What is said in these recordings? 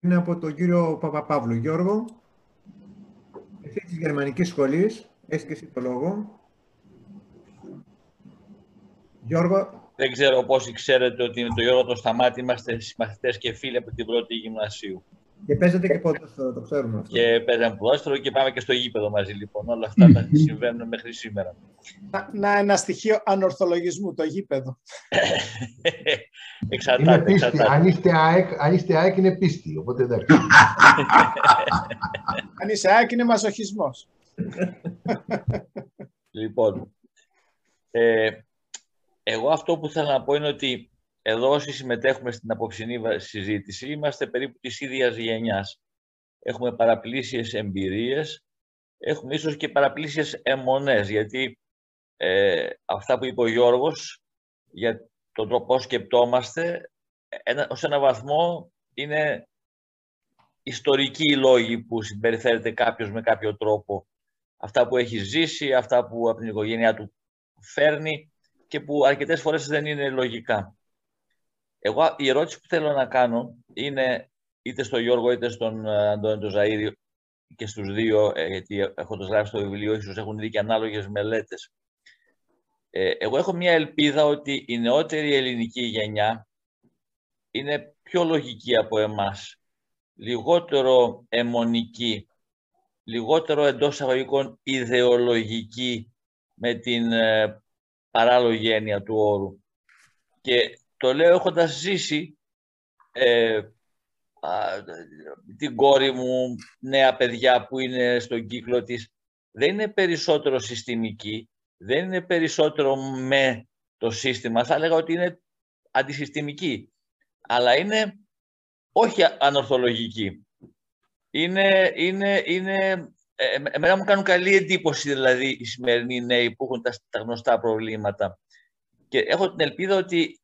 είναι από τον κύριο Παπαπαύλου. Γιώργο, εσύ της Γερμανικής Σχολής, έχεις και εσύ το λόγο. Γιώργο. Δεν ξέρω πόσοι ξέρετε ότι με τον Γιώργο το Σταμάτη είμαστε συμμαθητές και φίλοι από την πρώτη γυμνασίου. Και παίζετε και ποδόσφαιρο, το ξέρουμε αυτό. Και παίζαμε ποδόσφαιρο και πάμε και στο γήπεδο μαζί λοιπόν. Όλα αυτά τα συμβαίνουν μέχρι σήμερα. Να, να ένα στοιχείο ανορθολογισμού, το γήπεδο. εξαρτάται. Είναι πίστη. Εξαρτάται. Αν, είστε ΑΕΚ, αν είστε ΑΕΚ είναι πίστη, οπότε εντάξει. αν είσαι ΑΕΚ είναι μαζοχισμός. λοιπόν, ε, εγώ αυτό που θέλω να πω είναι ότι εδώ όσοι συμμετέχουμε στην απόψινή συζήτηση είμαστε περίπου της ίδιας γενιάς. Έχουμε παραπλήσιες εμπειρίες, έχουμε ίσως και παραπλήσιες αιμονές, γιατί ε, αυτά που είπε ο Γιώργος για τον τρόπο σκεπτόμαστε, ένα, ως ένα βαθμό είναι ιστορικοί οι λόγοι που συμπεριφέρεται κάποιος με κάποιο τρόπο. Αυτά που έχει ζήσει, αυτά που από την οικογένειά του φέρνει και που αρκετές φορές δεν είναι λογικά. Εγώ η ερώτηση που θέλω να κάνω είναι είτε στο Γιώργο είτε στον ε, Αντώνη τον Ζαΐρη και στους δύο, ε, γιατί έχω το γράψει στο βιβλίο, ίσως έχουν δει και ανάλογες μελέτες. Ε, εγώ έχω μια ελπίδα ότι η νεότερη ελληνική γενιά είναι πιο λογική από εμάς, λιγότερο αιμονική, λιγότερο εντός αγωγικών ιδεολογική με την παράλογη έννοια του όρου. Και το λέω έχοντας ζήσει ε, την κόρη μου, νέα παιδιά που είναι στον κύκλο της, δεν είναι περισσότερο συστημική, δεν είναι περισσότερο με το σύστημα, θα έλεγα ότι είναι αντισυστημική, αλλά είναι όχι ανορθολογική. Είναι, είναι, είναι, ε, εμένα μου κάνουν καλή εντύπωση δηλαδή οι σημερινοί νέοι που έχουν τα, τα γνωστά προβλήματα. Και έχω την ελπίδα ότι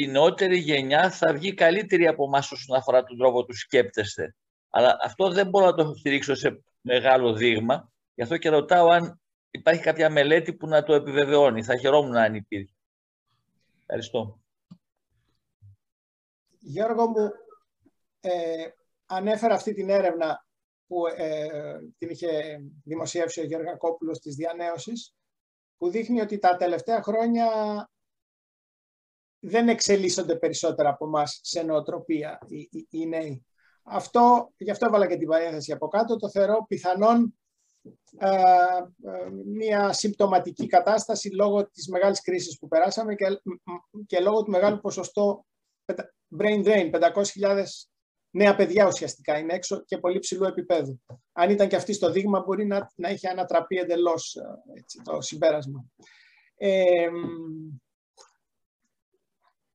η νεότερη γενιά θα βγει καλύτερη από εμάς όσον αφορά τον τρόπο του σκέπτεστε. Αλλά αυτό δεν μπορώ να το στηρίξω σε μεγάλο δείγμα. Γι' αυτό και ρωτάω αν υπάρχει κάποια μελέτη που να το επιβεβαιώνει. Θα χαιρόμουν αν υπήρχε. Ευχαριστώ. Γιώργο μου, ε, ανέφερα αυτή την έρευνα που ε, την είχε δημοσιεύσει ο Γεωργακόπουλος της Διανέωσης, που δείχνει ότι τα τελευταία χρόνια δεν εξελίσσονται περισσότερα από εμάς σε νοοτροπία οι, οι, οι, νέοι. Αυτό, γι' αυτό έβαλα και την παρένθεση από κάτω, το θεωρώ πιθανόν ε, ε, μια συμπτωματική κατάσταση λόγω της μεγάλης κρίσης που περάσαμε και, και λόγω του μεγάλου ποσοστό brain drain, 500.000 νέα παιδιά ουσιαστικά είναι έξω και πολύ ψηλού επίπεδου. Αν ήταν και αυτή στο δείγμα μπορεί να, να είχε ανατραπεί εντελώς ε, το συμπέρασμα. Ε,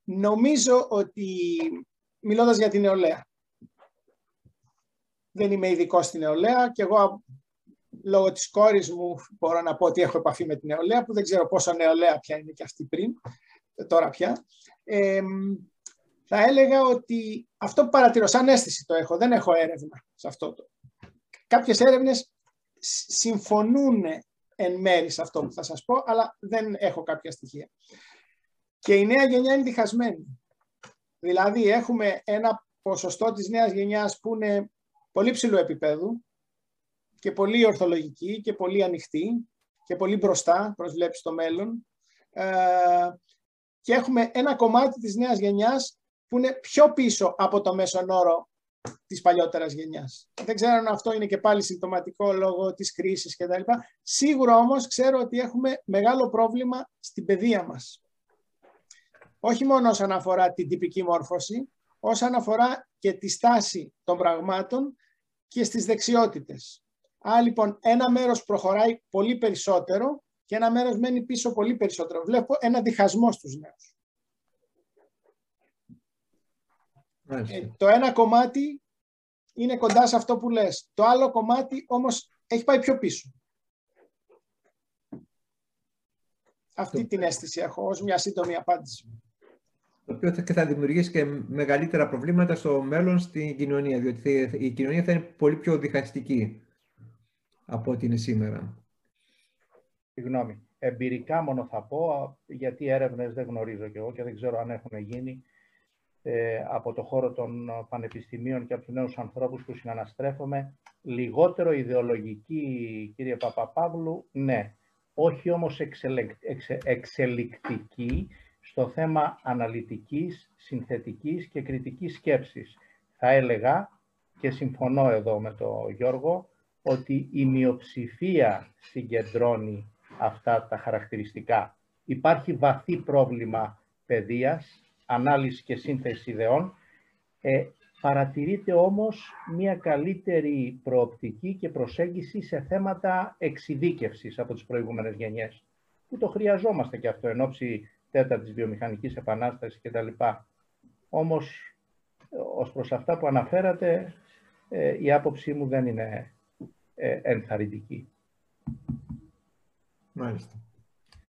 Νομίζω ότι, μιλώντας για την νεολαία, δεν είμαι ειδικό στην νεολαία και εγώ λόγω της κόρης μου μπορώ να πω ότι έχω επαφή με την νεολαία που δεν ξέρω πόσο νεολαία πια είναι και αυτή πριν, τώρα πια. θα έλεγα ότι αυτό που παρατηρώ, σαν αίσθηση το έχω, δεν έχω έρευνα σε αυτό το. Κάποιες έρευνες συμφωνούν εν μέρη σε αυτό που θα σας πω, αλλά δεν έχω κάποια στοιχεία. Και η νέα γενιά είναι διχασμένη. Δηλαδή έχουμε ένα ποσοστό της νέας γενιάς που είναι πολύ ψηλού επίπεδου και πολύ ορθολογική και πολύ ανοιχτή και πολύ μπροστά, προσβλέπει στο μέλλον. Ε, και έχουμε ένα κομμάτι της νέας γενιάς που είναι πιο πίσω από το μέσον όρο της παλιότερας γενιάς. Δεν ξέρω αν αυτό είναι και πάλι συμπτωματικό λόγω της κρίσης κτλ. Σίγουρα όμως ξέρω ότι έχουμε μεγάλο πρόβλημα στην παιδεία μας όχι μόνο όσον αφορά την τυπική μόρφωση, όσον αφορά και τη στάση των πραγμάτων και στις δεξιότητες. Άρα λοιπόν ένα μέρος προχωράει πολύ περισσότερο και ένα μέρος μένει πίσω πολύ περισσότερο. Βλέπω ένα διχασμό στους νέους. Ε, το ένα κομμάτι είναι κοντά σε αυτό που λες. Το άλλο κομμάτι όμως έχει πάει πιο πίσω. Αυτή την αίσθηση έχω ως μια σύντομη απάντηση το οποίο θα, θα δημιουργήσει και μεγαλύτερα προβλήματα στο μέλλον στην κοινωνία, διότι η κοινωνία θα είναι πολύ πιο διχαστική από ό,τι είναι σήμερα. Συγγνώμη. Εμπειρικά μόνο θα πω, γιατί έρευνες δεν γνωρίζω κι εγώ και δεν ξέρω αν έχουν γίνει. ε, από το χώρο των πανεπιστημίων και από τους νέους ανθρώπους που συναναστρέφομαι, λιγότερο ιδεολογική, κύριε Παπαπαύλου, ναι. Όχι όμως εξελικτική στο θέμα αναλυτικής, συνθετικής και κριτικής σκέψης. Θα έλεγα, και συμφωνώ εδώ με τον Γιώργο, ότι η μειοψηφία συγκεντρώνει αυτά τα χαρακτηριστικά. Υπάρχει βαθύ πρόβλημα παιδείας, ανάλυση και σύνθεση ιδεών. Ε, παρατηρείται όμως μια καλύτερη προοπτική και προσέγγιση σε θέματα εξειδίκευσης από τις προηγούμενες γενιές, που το χρειαζόμαστε και αυτό εν ώψη τέταρτης βιομηχανικής επανάστασης κτλ. Όμως, ως προς αυτά που αναφέρατε, ε, η άποψή μου δεν είναι ε, ενθαρρυντική. Μάλιστα.